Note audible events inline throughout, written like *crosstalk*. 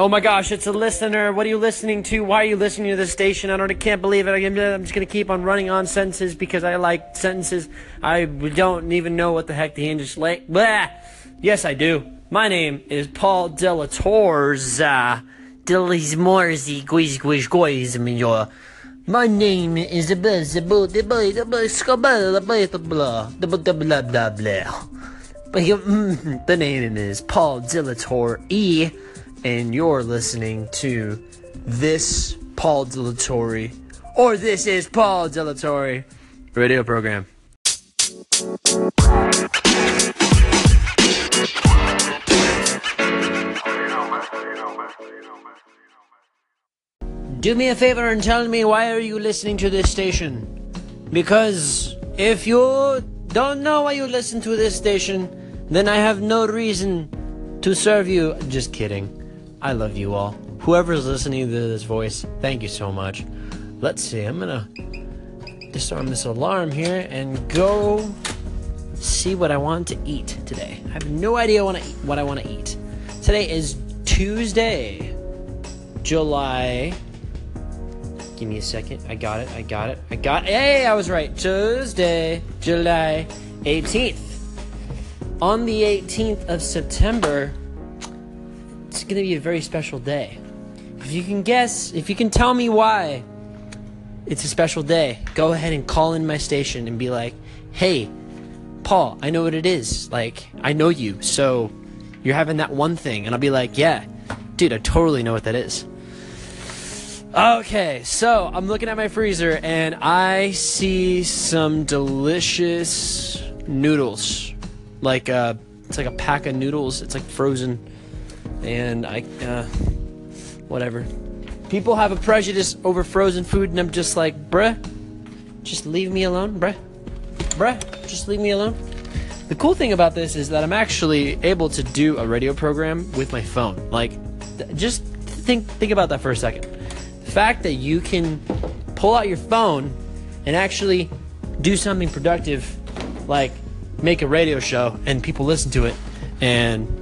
Oh my gosh, it's a listener. What are you listening to? Why are you listening to this station? I don't I can't believe it. I'm just going to keep on running on sentences because I like sentences. I don't even know what the heck the English like. Blah. Yes, I do. My name is Paul Delatorza. Dilly's Morsey Guiz Guiz Guiz Major. My name is the The name is Paul Delator E and you're listening to this Paul Dilatory, or this is Paul Dilatory radio program. Do me a favor and tell me why are you listening to this station? Because if you don't know why you listen to this station, then I have no reason to serve you. Just kidding. I love you all. Whoever's listening to this voice, thank you so much. Let's see, I'm gonna disarm this alarm here and go see what I want to eat today. I have no idea what I, want to eat. Today is Tuesday, July. Give me a second. I got it. I got it. I got. Hey, I was right. Tuesday, July 18th. On the 18th of September, going to be a very special day. If you can guess, if you can tell me why it's a special day, go ahead and call in my station and be like, hey, Paul, I know what it is. Like, I know you, so you're having that one thing. And I'll be like, yeah, dude, I totally know what that is. Okay, so I'm looking at my freezer and I see some delicious noodles. Like, uh, it's like a pack of noodles. It's like frozen and I, uh, whatever. People have a prejudice over frozen food, and I'm just like, bruh, just leave me alone, bruh, bruh, just leave me alone. The cool thing about this is that I'm actually able to do a radio program with my phone. Like, th- just think think about that for a second. The fact that you can pull out your phone and actually do something productive, like make a radio show, and people listen to it, and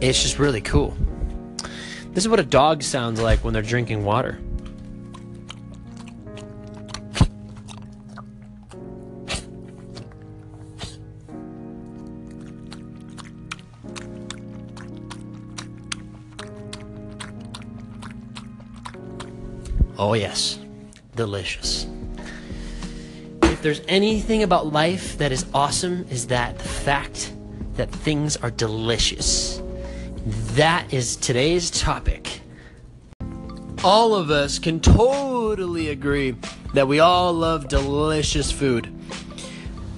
it's just really cool. This is what a dog sounds like when they're drinking water. Oh, yes. Delicious. If there's anything about life that is awesome, is that the fact that things are delicious. That is today's topic. All of us can totally agree that we all love delicious food.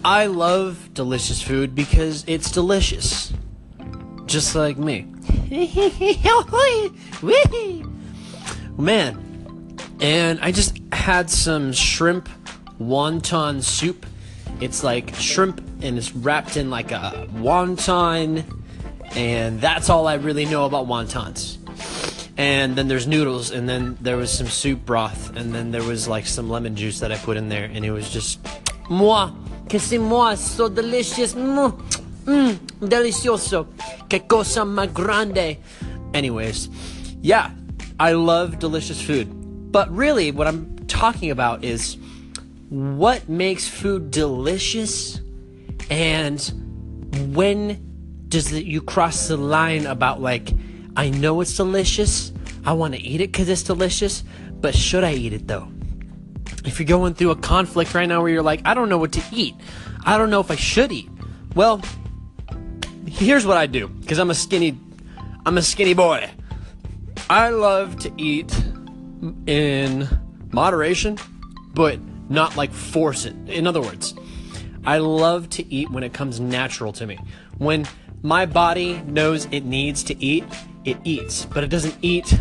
I love delicious food because it's delicious. Just like me. *laughs* Man. And I just had some shrimp wonton soup. It's like shrimp and it's wrapped in like a wonton and that's all I really know about wontons. And then there's noodles, and then there was some soup broth, and then there was like some lemon juice that I put in there, and it was just moi, que c'est moi, so delicious, mmm, mm, delicioso, que cosa más grande. Anyways, yeah, I love delicious food, but really, what I'm talking about is what makes food delicious, and when does it, you cross the line about like I know it's delicious, I want to eat it because it's delicious, but should I eat it though? If you're going through a conflict right now where you're like, I don't know what to eat, I don't know if I should eat. Well, here's what I do because I'm a skinny, I'm a skinny boy. I love to eat in moderation, but not like force it. In other words, I love to eat when it comes natural to me. When my body knows it needs to eat, it eats, but it doesn't eat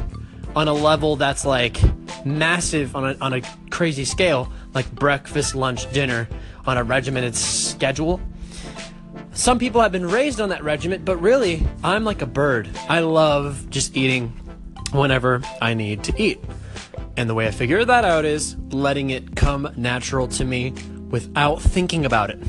on a level that's like massive on a, on a crazy scale, like breakfast, lunch, dinner on a regimented schedule. Some people have been raised on that regiment, but really, I'm like a bird. I love just eating whenever I need to eat. And the way I figure that out is letting it come natural to me without thinking about it.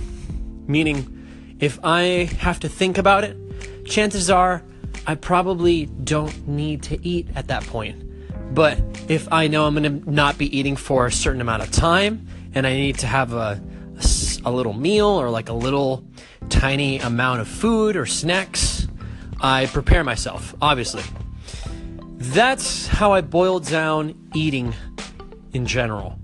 Meaning, if I have to think about it, chances are I probably don't need to eat at that point. But if I know I'm going to not be eating for a certain amount of time and I need to have a, a, a little meal or like a little tiny amount of food or snacks, I prepare myself, obviously. That's how I boiled down eating in general.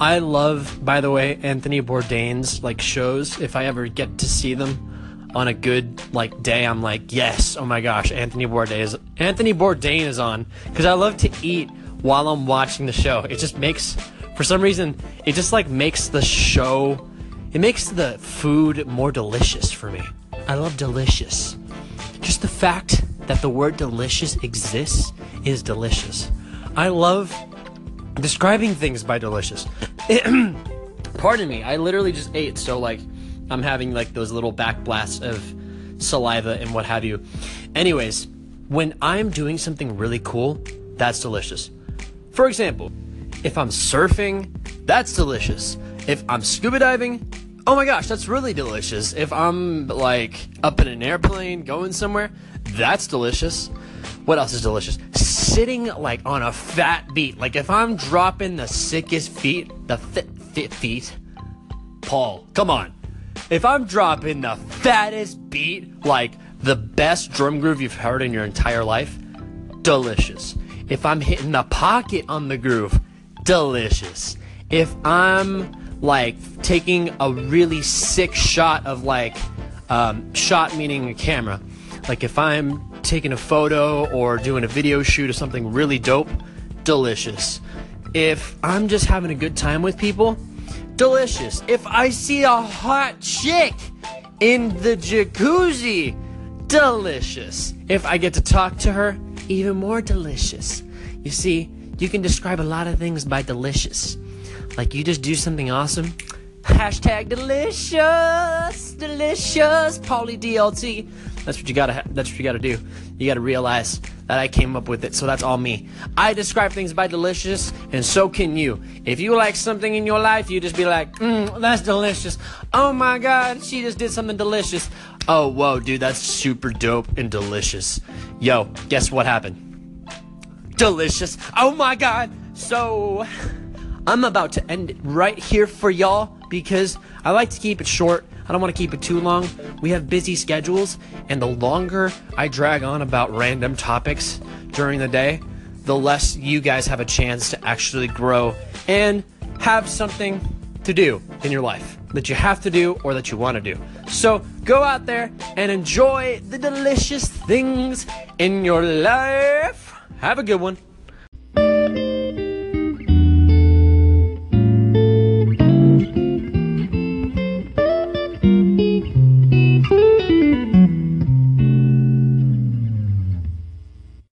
I love, by the way, Anthony Bourdain's like shows. If I ever get to see them on a good like day, I'm like, yes, oh my gosh, Anthony Bourdain is Anthony Bourdain is on because I love to eat while I'm watching the show. It just makes, for some reason, it just like makes the show, it makes the food more delicious for me. I love delicious. Just the fact that the word delicious exists is delicious. I love describing things by delicious. *clears throat* Pardon me, I literally just ate, so like I'm having like those little back blasts of saliva and what have you. Anyways, when I'm doing something really cool, that's delicious. For example, if I'm surfing, that's delicious. If I'm scuba diving, oh my gosh, that's really delicious. If I'm like up in an airplane going somewhere, that's delicious. What else is delicious? Sitting like on a fat beat. Like if I'm dropping the sickest feet, the fit, fit feet. Paul, come on. If I'm dropping the fattest beat, like the best drum groove you've heard in your entire life, delicious. If I'm hitting the pocket on the groove, delicious. If I'm like taking a really sick shot of like um, shot meaning a camera, like if I'm taking a photo or doing a video shoot of something really dope, delicious. If I'm just having a good time with people, delicious. If I see a hot chick in the jacuzzi, delicious. If I get to talk to her, even more delicious. You see, you can describe a lot of things by delicious. Like you just do something awesome. Hashtag delicious, delicious, Pauly DLT. That's what you gotta. That's what you gotta do. You gotta realize that I came up with it, so that's all me. I describe things by delicious, and so can you. If you like something in your life, you just be like, mm, "That's delicious." Oh my God, she just did something delicious. Oh whoa, dude, that's super dope and delicious. Yo, guess what happened? Delicious. Oh my God. So, I'm about to end it right here for y'all because I like to keep it short. I don't want to keep it too long. We have busy schedules, and the longer I drag on about random topics during the day, the less you guys have a chance to actually grow and have something to do in your life that you have to do or that you want to do. So go out there and enjoy the delicious things in your life. Have a good one.